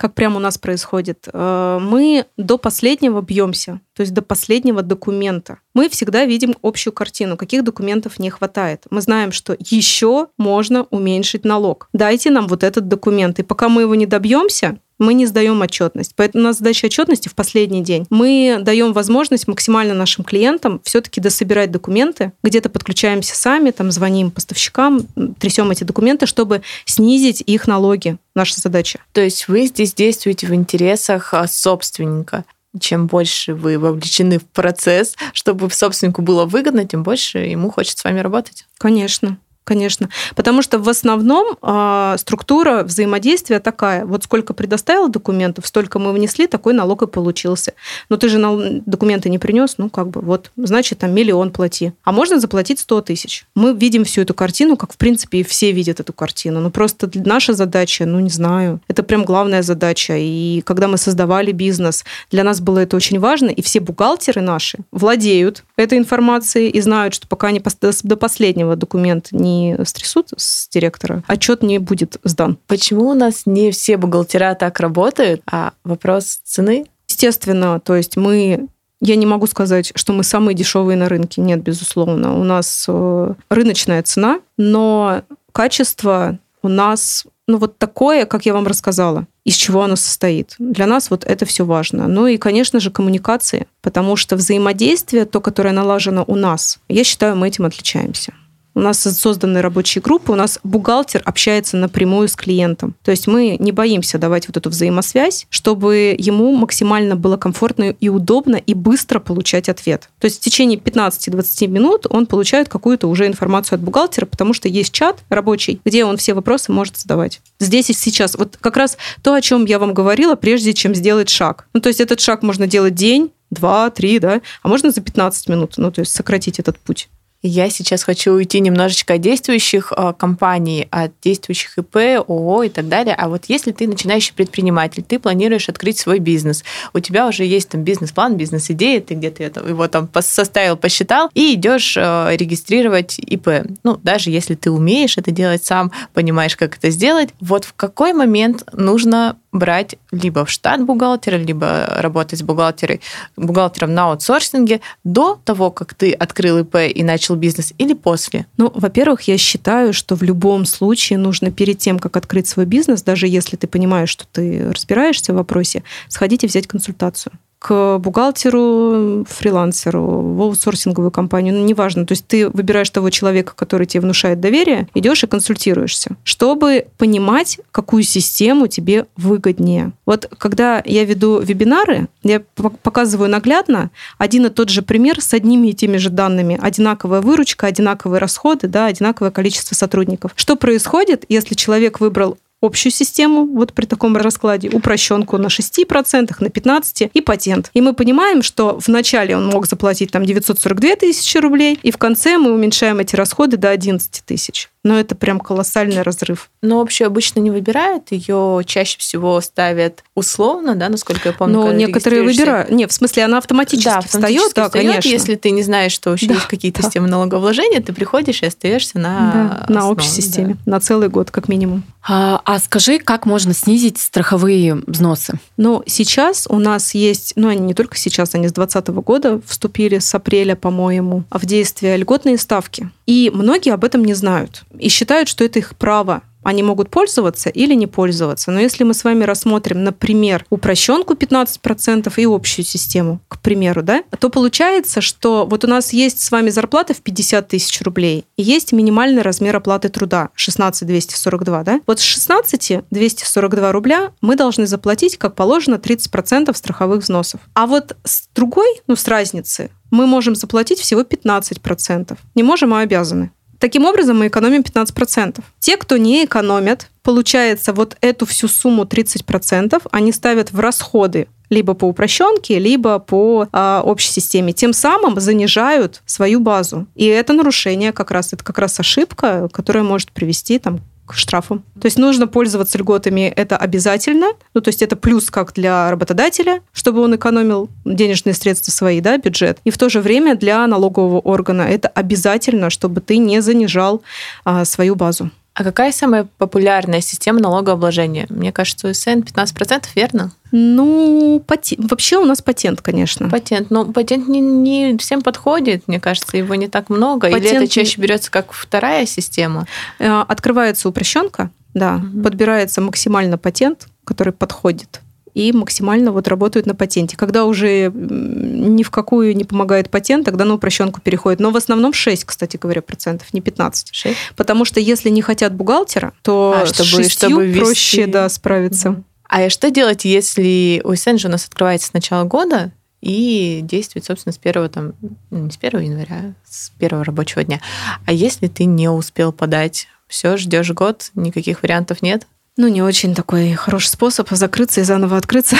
как прямо у нас происходит. Э, мы до последнего бьемся, то есть до последнего документа. Мы всегда видим общую картину, каких документов не хватает. Мы знаем, что еще можно уменьшить налог. Дайте нам вот этот документ. И пока мы его не добьемся, мы не сдаем отчетность. Поэтому у нас задача отчетности в последний день. Мы даем возможность максимально нашим клиентам все-таки дособирать документы, где-то подключаемся сами, там звоним поставщикам, трясем эти документы, чтобы снизить их налоги. Наша задача. То есть вы здесь действуете в интересах а, собственника чем больше вы вовлечены в процесс, чтобы собственнику было выгодно, тем больше ему хочет с вами работать. Конечно. Конечно. Потому что в основном э, структура взаимодействия такая. Вот сколько предоставил документов, столько мы внесли, такой налог и получился. Но ты же документы не принес, ну как бы вот, значит, там миллион плати. А можно заплатить 100 тысяч. Мы видим всю эту картину, как в принципе и все видят эту картину. Но просто наша задача, ну не знаю, это прям главная задача. И когда мы создавали бизнес, для нас было это очень важно, и все бухгалтеры наши владеют этой информацией и знают, что пока они до последнего документ не стрясут с директора, отчет не будет сдан. Почему у нас не все бухгалтера так работают, а вопрос цены? Естественно, то есть мы я не могу сказать, что мы самые дешевые на рынке. Нет, безусловно. У нас э, рыночная цена, но качество у нас ну, вот такое, как я вам рассказала, из чего оно состоит. Для нас вот это все важно. Ну и, конечно же, коммуникации, потому что взаимодействие, то, которое налажено у нас, я считаю, мы этим отличаемся. У нас созданы рабочие группы, у нас бухгалтер общается напрямую с клиентом. То есть мы не боимся давать вот эту взаимосвязь, чтобы ему максимально было комфортно и удобно и быстро получать ответ. То есть в течение 15-20 минут он получает какую-то уже информацию от бухгалтера, потому что есть чат рабочий, где он все вопросы может задавать. Здесь и сейчас. Вот как раз то, о чем я вам говорила, прежде чем сделать шаг. Ну, то есть этот шаг можно делать день, два, три, да, а можно за 15 минут, ну, то есть сократить этот путь. Я сейчас хочу уйти немножечко от действующих а, компаний, от действующих ИП, ООО и так далее. А вот если ты начинающий предприниматель, ты планируешь открыть свой бизнес, у тебя уже есть там бизнес-план, бизнес-идея, ты где-то его там составил, посчитал, и идешь а, регистрировать ИП. Ну, даже если ты умеешь это делать сам, понимаешь, как это сделать, вот в какой момент нужно брать либо в штат бухгалтера, либо работать с бухгалтером, бухгалтером на аутсорсинге до того, как ты открыл ИП и начал бизнес, или после? Ну, во-первых, я считаю, что в любом случае нужно перед тем, как открыть свой бизнес, даже если ты понимаешь, что ты разбираешься в вопросе, сходить и взять консультацию к бухгалтеру, фрилансеру, в аутсорсинговую компанию, ну, неважно. То есть ты выбираешь того человека, который тебе внушает доверие, идешь и консультируешься, чтобы понимать, какую систему тебе выгоднее. Вот когда я веду вебинары, я показываю наглядно один и тот же пример с одними и теми же данными. Одинаковая выручка, одинаковые расходы, да, одинаковое количество сотрудников. Что происходит, если человек выбрал общую систему, вот при таком раскладе, упрощенку на 6%, на 15% и патент. И мы понимаем, что вначале он мог заплатить там 942 тысячи рублей, и в конце мы уменьшаем эти расходы до 11 тысяч но это прям колоссальный разрыв. Но вообще обычно не выбирают, ее чаще всего ставят условно, да, насколько я помню. Но некоторые выбирают. Не, в смысле, она автоматически да, встает, да, встает, конечно. Если ты не знаешь, что вообще да, есть какие-то да. системы налогообложения, ты приходишь и остаешься на да, на общей системе да. на целый год как минимум. А, а скажи, как можно снизить страховые взносы? Ну, сейчас у нас есть, ну, они не только сейчас, они с 2020 года вступили с апреля, по-моему, в действие льготные ставки. И многие об этом не знают и считают, что это их право они могут пользоваться или не пользоваться. Но если мы с вами рассмотрим, например, упрощенку 15% и общую систему, к примеру, да, то получается, что вот у нас есть с вами зарплата в 50 тысяч рублей и есть минимальный размер оплаты труда 16 242, да? Вот с 16 242 рубля мы должны заплатить, как положено, 30% страховых взносов. А вот с другой, ну, с разницы, мы можем заплатить всего 15%. Не можем, а обязаны. Таким образом, мы экономим 15%. Те, кто не экономят, получается, вот эту всю сумму 30% они ставят в расходы либо по упрощенке, либо по а, общей системе. Тем самым занижают свою базу. И это нарушение как раз, это как раз ошибка, которая может привести там, к штрафам. То есть нужно пользоваться льготами, это обязательно. Ну, то есть это плюс как для работодателя, чтобы он экономил денежные средства свои, да, бюджет. И в то же время для налогового органа это обязательно, чтобы ты не занижал а, свою базу. А какая самая популярная система налогообложения? Мне кажется, УСН 15%, верно? Ну, пати... вообще у нас патент, конечно. Патент. Но патент не, не всем подходит, мне кажется, его не так много. Патент... Или это чаще берется как вторая система? Э, открывается упрощенка, да, угу. подбирается максимально патент, который подходит и максимально вот работают на патенте. Когда уже ни в какую не помогает патент, тогда на упрощенку переходит. Но в основном 6, кстати говоря, процентов, не 15. 6? Потому что если не хотят бухгалтера, то а, чтобы, с чтобы вести... проще да, справиться. А что делать, если УСН же у нас открывается с начала года, и действует, собственно, с первого, там, ну, не с 1 января, а с первого рабочего дня. А если ты не успел подать, все, ждешь год, никаких вариантов нет? Ну, не очень такой хороший способ закрыться и заново открыться.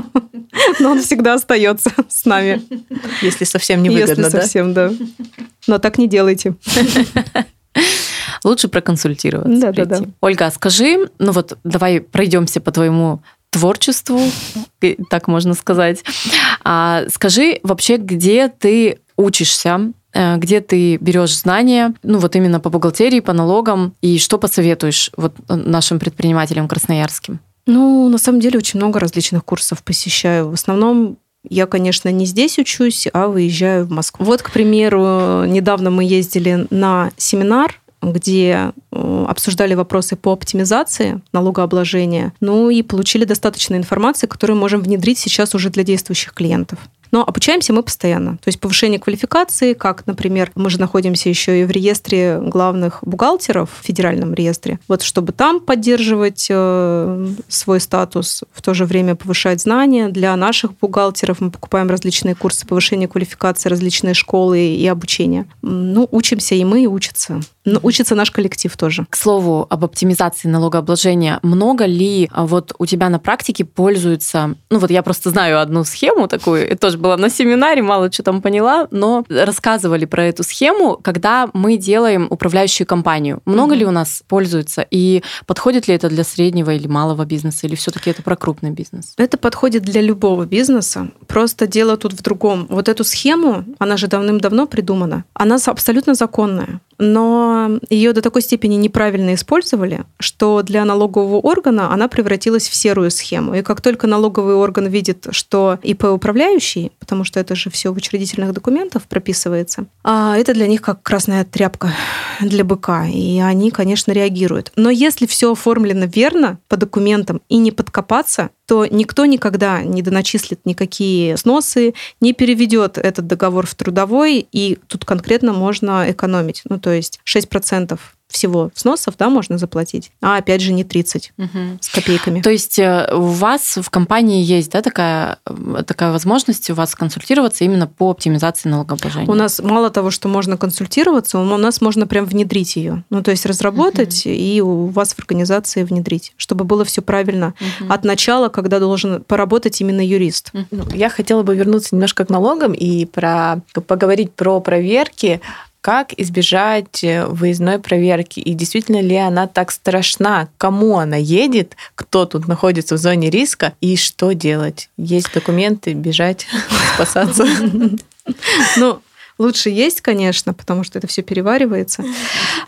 Но он всегда остается с нами. Если совсем не выгодно, Если совсем, да? Но так не делайте. Лучше проконсультироваться. Да, да, да. Ольга, скажи, ну вот давай пройдемся по твоему творчеству, так можно сказать. А скажи вообще, где ты учишься, где ты берешь знания, ну вот именно по бухгалтерии, по налогам, и что посоветуешь вот нашим предпринимателям красноярским? Ну, на самом деле, очень много различных курсов посещаю. В основном я, конечно, не здесь учусь, а выезжаю в Москву. Вот, к примеру, недавно мы ездили на семинар где э, обсуждали вопросы по оптимизации налогообложения, ну и получили достаточно информации, которую можем внедрить сейчас уже для действующих клиентов. Но обучаемся мы постоянно. То есть повышение квалификации, как, например, мы же находимся еще и в реестре главных бухгалтеров, в федеральном реестре. Вот чтобы там поддерживать э, свой статус, в то же время повышать знания. Для наших бухгалтеров мы покупаем различные курсы повышения квалификации, различные школы и обучение. Ну, учимся и мы, и учатся. Но учится наш коллектив тоже. К слову, об оптимизации налогообложения. Много ли а, вот у тебя на практике пользуются... Ну вот я просто знаю одну схему такую, это тоже была на семинаре, мало что там поняла, но рассказывали про эту схему, когда мы делаем управляющую компанию. Много mm-hmm. ли у нас пользуются? И подходит ли это для среднего или малого бизнеса? Или все таки это про крупный бизнес? Это подходит для любого бизнеса. Просто дело тут в другом. Вот эту схему, она же давным-давно придумана. Она абсолютно законная но ее до такой степени неправильно использовали, что для налогового органа она превратилась в серую схему. И как только налоговый орган видит, что ИП управляющий, потому что это же все в учредительных документах прописывается, а это для них как красная тряпка для быка, и они, конечно, реагируют. Но если все оформлено верно по документам и не подкопаться, то никто никогда не доначислит никакие сносы, не переведет этот договор в трудовой, и тут конкретно можно экономить. Ну, то есть 6% всего взносов, да, можно заплатить, а опять же не 30 угу. с копейками. То есть э, у вас в компании есть, да, такая, э, такая возможность у вас консультироваться именно по оптимизации налогообложения? У нас мало того, что можно консультироваться, у нас можно прям внедрить ее. Ну, то есть разработать угу. и у вас в организации внедрить, чтобы было все правильно угу. от начала, когда должен поработать именно юрист. Угу. Я хотела бы вернуться немножко к налогам и про поговорить про проверки как избежать э, выездной проверки? И действительно ли она так страшна? Кому она едет? Кто тут находится в зоне риска? И что делать? Есть документы, бежать, спасаться? Ну, Лучше есть, конечно, потому что это все переваривается.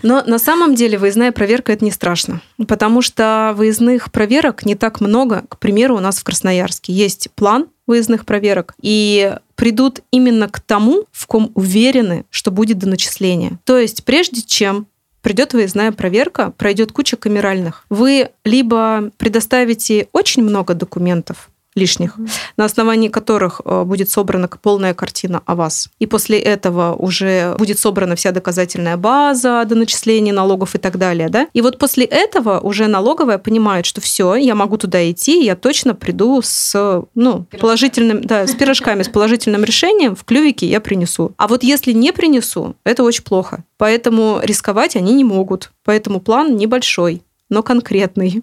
Но на самом деле выездная проверка это не страшно, потому что выездных проверок не так много. К примеру, у нас в Красноярске есть план выездных проверок, и придут именно к тому, в ком уверены, что будет до начисления. То есть прежде чем придет выездная проверка, пройдет куча камеральных. Вы либо предоставите очень много документов, лишних, mm-hmm. на основании которых э, будет собрана полная картина о вас. И после этого уже будет собрана вся доказательная база до начисления налогов и так далее. Да? И вот после этого уже налоговая понимает, что все, я могу туда идти, я точно приду с ну, положительным, да, с пирожками, с положительным решением в клювике я принесу. А вот если не принесу, это очень плохо. Поэтому рисковать они не могут. Поэтому план небольшой но конкретный,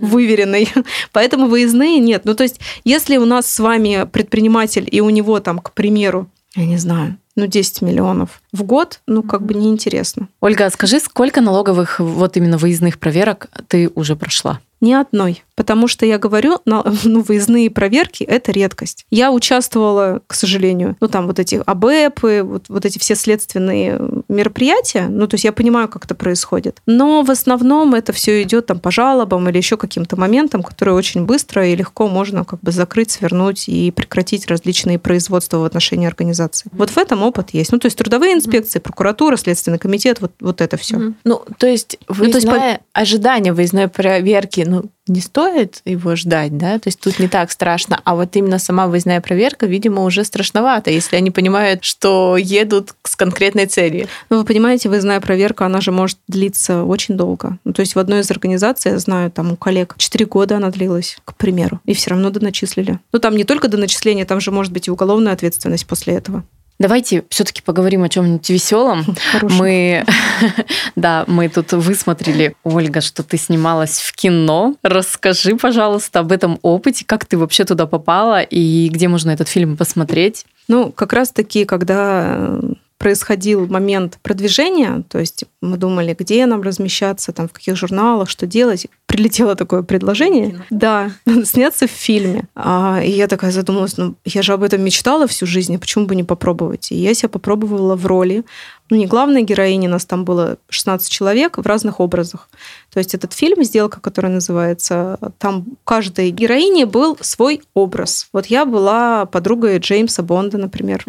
выверенный. Поэтому выездные нет. Ну, то есть, если у нас с вами предприниматель, и у него там, к примеру, я не знаю, ну, 10 миллионов в год, ну, как бы неинтересно. Ольга, скажи, сколько налоговых вот именно выездных проверок ты уже прошла? Ни одной. Потому что я говорю, ну, выездные проверки – это редкость. Я участвовала, к сожалению, ну, там вот эти АБЭПы, вот, вот эти все следственные мероприятия, ну, то есть я понимаю, как это происходит. Но в основном это все идет там по жалобам или еще каким-то моментам, которые очень быстро и легко можно как бы закрыть, свернуть и прекратить различные производства в отношении организации. Вот в этом опыт есть. Ну, то есть трудовые инспекции, прокуратура, Следственный комитет, вот, вот это все. Мгм. Ну, то есть, выездная, Ну, то есть ожидание выездной проверки, ну, не стоит его ждать, да? То есть тут не так страшно. А вот именно сама выездная проверка, видимо, уже страшновато, если они понимают, что едут с конкретной целью. Ну, вы понимаете, выездная проверка, она же может длиться очень долго. Ну, то есть в одной из организаций, я знаю, там у коллег 4 года она длилась, к примеру, и все равно доначислили. Ну, там не только доначисление, там же может быть и уголовная ответственность после этого. Давайте все-таки поговорим о чем-нибудь веселом. Хороший. Мы, да, мы тут высмотрели, Ольга, что ты снималась в кино. Расскажи, пожалуйста, об этом опыте, как ты вообще туда попала и где можно этот фильм посмотреть. Ну, как раз-таки, когда э, происходил момент продвижения, то есть мы думали, где нам размещаться, там, в каких журналах, что делать, прилетело такое предложение, да, сняться в фильме. А, и я такая задумалась, ну, я же об этом мечтала всю жизнь, а почему бы не попробовать? И я себя попробовала в роли, ну, не главной героини, нас там было 16 человек в разных образах. То есть этот фильм «Сделка», который называется, там у каждой героини был свой образ. Вот я была подругой Джеймса Бонда, например.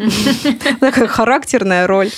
Такая характерная роль.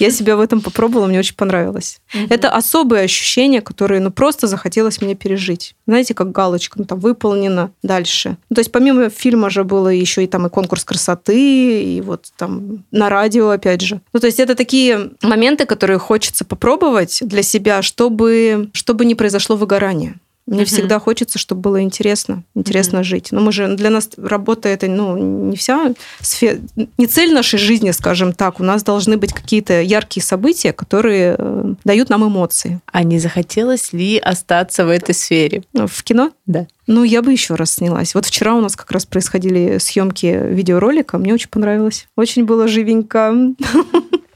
Я себя в этом попробовала, мне очень понравилось. Это особые ощущения, которые ну, просто захотелось мне пережить. Знаете, как галочка, ну, там выполнено дальше. Ну, то есть помимо фильма же было еще и там и конкурс красоты, и вот там на радио опять же. Ну, то есть это такие моменты, которые хочется попробовать для себя, чтобы, чтобы не произошло выгорание. Мне Мгм. всегда хочется, чтобы было интересно, интересно жить. Но мы же для нас работа это ну не вся сфера, не цель нашей жизни, скажем так. У нас должны быть какие-то яркие события, которые э, дают нам эмоции. А не захотелось ли остаться в этой сфере? В кино? Да. Ну, я бы еще раз снялась. Вот вчера у нас как раз происходили съемки видеоролика. Мне очень понравилось. Очень было живенько.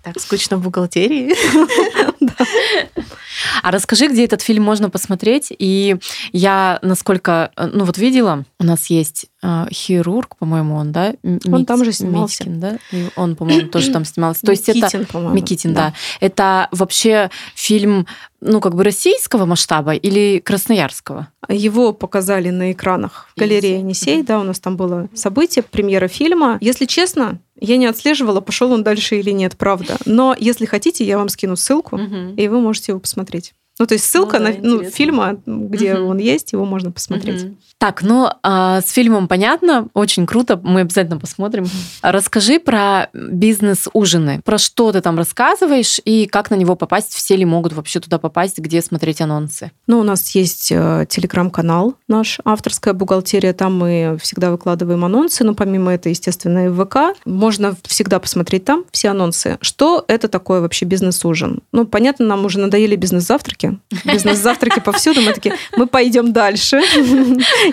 Так скучно в бухгалтерии. А расскажи, где этот фильм можно посмотреть. И я, насколько, э, ну вот видела, у нас есть э, хирург, по-моему, он, да? Он там же снимался. Митькин, да? И он, по-моему, тоже там снимался. То есть это... По-моему. Микитин, да. Это вообще фильм, ну, как бы российского масштаба или красноярского? Его показали на экранах в галерее Енисей, да, у нас там было событие, премьера фильма. Если честно, я не отслеживала, пошел он дальше или нет, правда. Но если хотите, я вам скину ссылку, и вы можете его посмотреть. Ну, то есть ссылка Ну да, на ну, интересно. фильма, где Мгм. он есть, его можно посмотреть. Мгм. Так, ну, а, с фильмом понятно, очень круто, мы обязательно посмотрим. А Расскажи про бизнес-ужины. Про что ты там рассказываешь и как на него попасть? Все ли могут вообще туда попасть? Где смотреть анонсы? Ну, у нас есть э, телеграм-канал наш, авторская бухгалтерия, там мы всегда выкладываем анонсы, но помимо этого, естественно, и в ВК. Можно всегда посмотреть там все анонсы. Что это такое вообще бизнес-ужин? Ну, понятно, нам уже надоели бизнес-завтраки. Бизнес-завтраки повсюду. Мы такие, мы пойдем дальше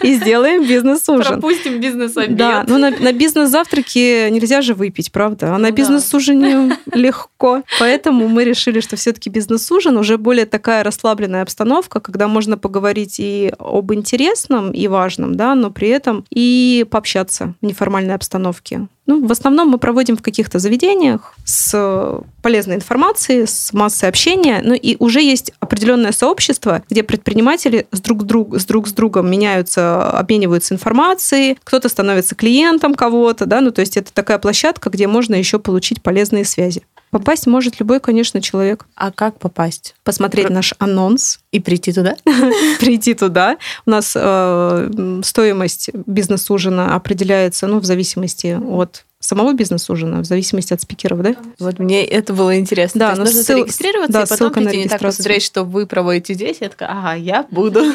и сделаем бизнес-ужин. Пропустим бизнес-обед. Да, ну на, на бизнес-завтраке нельзя же выпить, правда? А на Ну бизнес-ужине легко. Поэтому мы решили, что все-таки бизнес-ужин уже более такая расслабленная обстановка, когда можно поговорить и об интересном и важном, да, но при этом и пообщаться в неформальной обстановке. Ну, в основном мы проводим в каких-то заведениях с полезной информацией, с массой общения. Ну и уже есть определенное сообщество, где предприниматели с друг, друг, с друг с другом меняются, обмениваются информацией, кто-то становится клиентом кого-то, да, ну то есть это такая площадка, где можно еще получить полезные связи. Попасть может любой, конечно, человек. А как попасть? Посмотреть Про- наш анонс, И прийти туда? прийти туда. У нас э, стоимость бизнес-ужина определяется ну, в зависимости от самого бизнес-ужина, в зависимости от спикеров, да? Вот мне это было интересно. Да, ну, нужно ссыл- зарегистрироваться, да, и потом ссылка на не так регистрацию. посмотреть, что вы проводите здесь. Я такая, ага, я буду.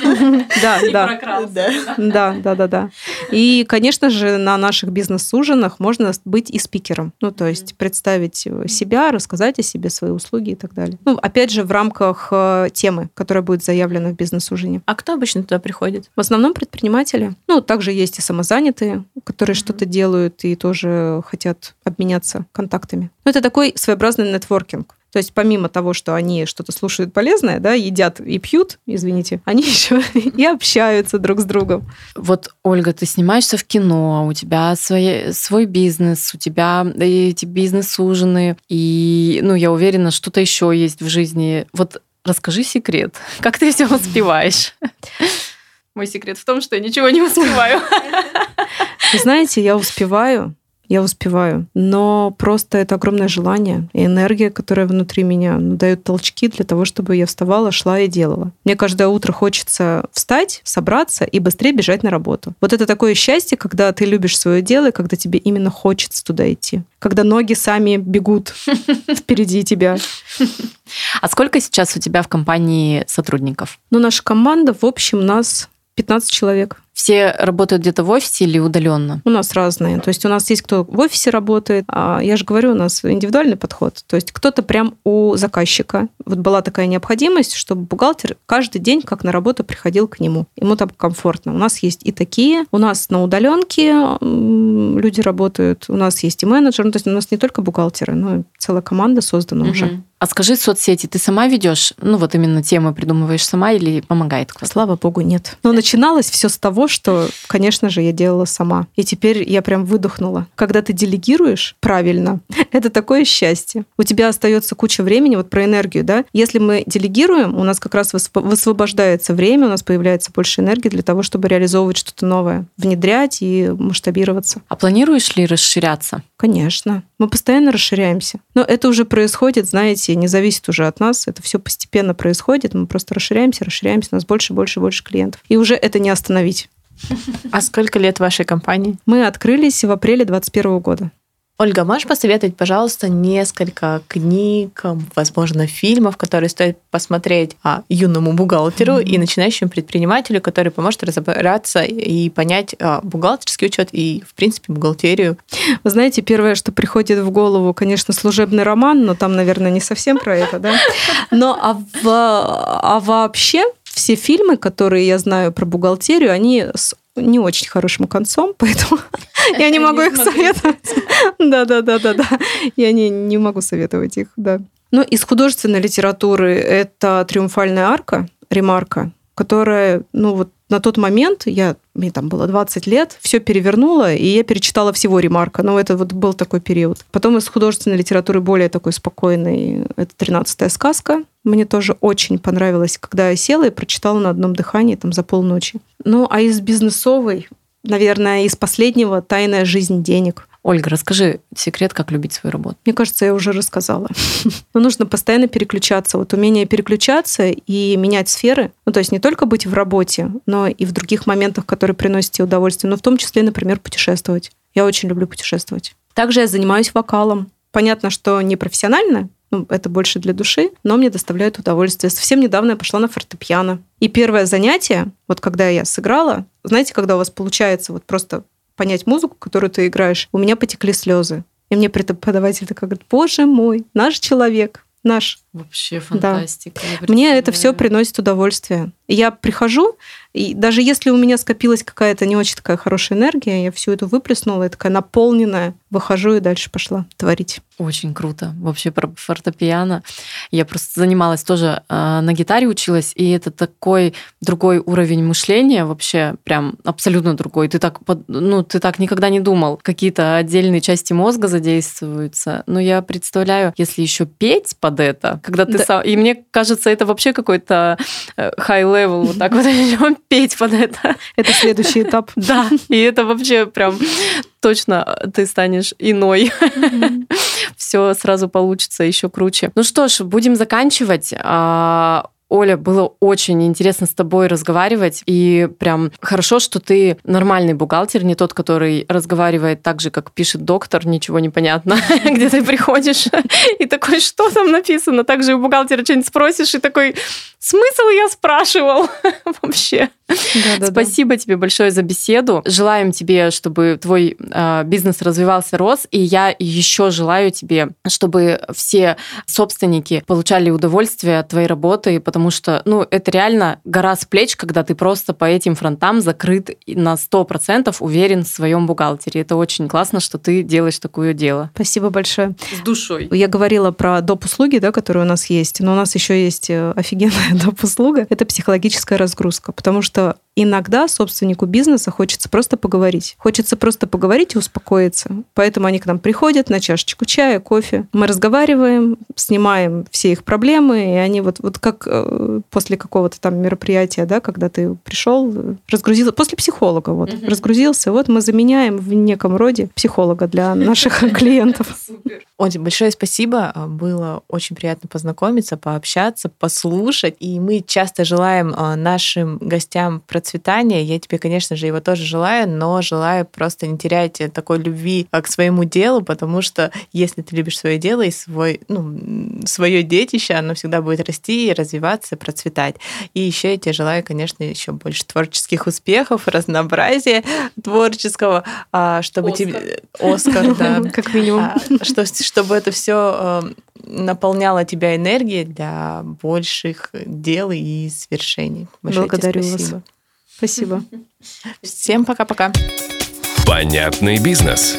Да, да. Да. Да, да, да. И, конечно же, на наших бизнес-ужинах можно быть и спикером. Ну, то есть представить себя, рассказать о себе, свои услуги и так далее. Ну, опять же, в рамках э, темы, которая будет заявлена в бизнес-ужине. А кто обычно туда приходит? В основном предприниматели. Ну, также есть и самозанятые, которые что-то делают и тоже хотят обменяться контактами. Ну, это такой своеобразный нетворкинг. То есть помимо того, что они что-то слушают полезное, да, едят и пьют, извините, они еще и общаются друг с другом. Вот, Ольга, ты снимаешься в кино, у тебя свой, свой бизнес, у тебя эти бизнес-ужины, и, ну, я уверена, что-то еще есть в жизни. Вот расскажи секрет, как ты все успеваешь? Мой секрет в том, что я ничего не успеваю. Вы знаете, я успеваю я успеваю. Но просто это огромное желание и энергия, которая внутри меня ну, дает толчки для того, чтобы я вставала, шла и делала. Мне каждое утро хочется встать, собраться и быстрее бежать на работу. Вот это такое счастье, когда ты любишь свое дело, и когда тебе именно хочется туда идти. Когда ноги сами бегут впереди тебя. А сколько сейчас у тебя в компании сотрудников? Ну, наша команда, в общем, нас 15 человек. Все работают где-то в офисе или удаленно? У нас разные. То есть у нас есть кто в офисе работает, а я же говорю, у нас индивидуальный подход. То есть кто-то прям у заказчика. Вот была такая необходимость, чтобы бухгалтер каждый день как на работу приходил к нему. Ему там комфортно. У нас есть и такие. У нас на удаленке люди работают. У нас есть и менеджер. Ну, то есть у нас не только бухгалтеры, но и целая команда создана угу. уже. А скажи, соцсети ты сама ведешь? Ну, вот именно темы придумываешь сама или помогает кто-то? Слава богу, нет. Но начиналось все с того, что, конечно же, я делала сама. И теперь я прям выдохнула. Когда ты делегируешь правильно, это такое счастье. У тебя остается куча времени, вот про энергию, да? Если мы делегируем, у нас как раз высвобождается время, у нас появляется больше энергии для того, чтобы реализовывать что-то новое, внедрять и масштабироваться. А планируешь ли расширяться? Конечно. Мы постоянно расширяемся. Но это уже происходит, знаете, не зависит уже от нас. Это все постепенно происходит. Мы просто расширяемся, расширяемся. У нас больше, больше, больше клиентов. И уже это не остановить. А сколько лет вашей компании? Мы открылись в апреле 2021 года. Ольга, можешь посоветовать, пожалуйста, несколько книг, возможно, фильмов, которые стоит посмотреть а, юному бухгалтеру mm-hmm. и начинающему предпринимателю, который поможет разобраться и понять а, бухгалтерский учет и, в принципе, бухгалтерию? Вы знаете, первое, что приходит в голову, конечно, служебный роман, но там, наверное, не совсем про это, да? Но а, в, а вообще все фильмы, которые я знаю про бухгалтерию, они с не очень хорошим концом, поэтому я не могу их советовать. Да, да, да, да, да. Я не, не могу советовать их, да. Но из художественной литературы это «Триумфальная арка», ремарка, которая, ну вот на тот момент, я, мне там было 20 лет, все перевернула, и я перечитала всего ремарка. Но это вот был такой период. Потом из художественной литературы более такой спокойный, это «Тринадцатая сказка». Мне тоже очень понравилось, когда я села и прочитала на одном дыхании там за полночи. Ну, а из бизнесовой, наверное, из последнего «Тайная жизнь денег». Ольга, расскажи секрет, как любить свою работу. Мне кажется, я уже рассказала. Но нужно постоянно переключаться. Вот умение переключаться и менять сферы. Ну, то есть не только быть в работе, но и в других моментах, которые приносят тебе удовольствие. Но в том числе, например, путешествовать. Я очень люблю путешествовать. Также я занимаюсь вокалом. Понятно, что не профессионально, ну, это больше для души, но мне доставляет удовольствие. Совсем недавно я пошла на фортепиано. И первое занятие, вот когда я сыграла, знаете, когда у вас получается вот просто понять музыку, которую ты играешь, у меня потекли слезы. И мне преподаватель такой говорит, боже мой, наш человек, наш. Вообще фантастика. Да. Мне это все приносит удовольствие. Я прихожу, и даже если у меня скопилась какая-то не очень такая хорошая энергия, я всю эту выплеснула, я такая наполненная, выхожу и дальше пошла творить. Очень круто. Вообще про фортепиано. Я просто занималась тоже э, на гитаре училась, и это такой другой уровень мышления, вообще прям абсолютно другой. Ты так, ну, ты так никогда не думал. Какие-то отдельные части мозга задействуются. Но я представляю, если еще петь под это, когда ты да. сам... И мне кажется, это вообще какой-то э, high level, вот так вот петь под это. Это следующий этап. Да, и это вообще прям точно ты станешь иной. Все сразу получится еще круче. Ну что ж, будем заканчивать. А, Оля, было очень интересно с тобой разговаривать, и прям хорошо, что ты нормальный бухгалтер, не тот, который разговаривает так же, как пишет доктор, ничего не понятно, где ты приходишь и такой, что там написано, также у бухгалтера что-нибудь спросишь, и такой, смысл я спрашивал вообще. Да, да, Спасибо да. тебе большое за беседу. Желаем тебе, чтобы твой э, бизнес развивался, рос. И я еще желаю тебе, чтобы все собственники получали удовольствие от твоей работы, потому что, ну, это реально гора с плеч, когда ты просто по этим фронтам закрыт на 100% уверен в своем бухгалтере. Это очень классно, что ты делаешь такое дело. Спасибо большое. С душой. Я говорила про доп. услуги, да, которые у нас есть, но у нас еще есть э, офигенная доп. услуга. Это психологическая разгрузка, потому что что иногда собственнику бизнеса хочется просто поговорить. Хочется просто поговорить и успокоиться. Поэтому они к нам приходят на чашечку чая, кофе. Мы разговариваем, снимаем все их проблемы, и они вот, вот как э, после какого-то там мероприятия, да, когда ты пришел, разгрузился, после психолога вот, угу. разгрузился, вот мы заменяем в неком роде психолога для наших клиентов. Очень большое спасибо. Было очень приятно познакомиться, пообщаться, послушать. И мы часто желаем а, нашим гостям процветания. Я тебе, конечно же, его тоже желаю, но желаю просто не терять такой любви а, к своему делу, потому что если ты любишь свое дело и свой, ну, свое детище, оно всегда будет расти, развиваться, процветать. И еще я тебе желаю, конечно, еще больше творческих успехов, разнообразия творческого, а, чтобы Оскар. тебе... Оскар, да. Как минимум. Что, чтобы это все наполняло тебя энергией для больших дел и свершений. Большое Благодарю спасибо. вас. Спасибо. Всем пока-пока. Понятный бизнес.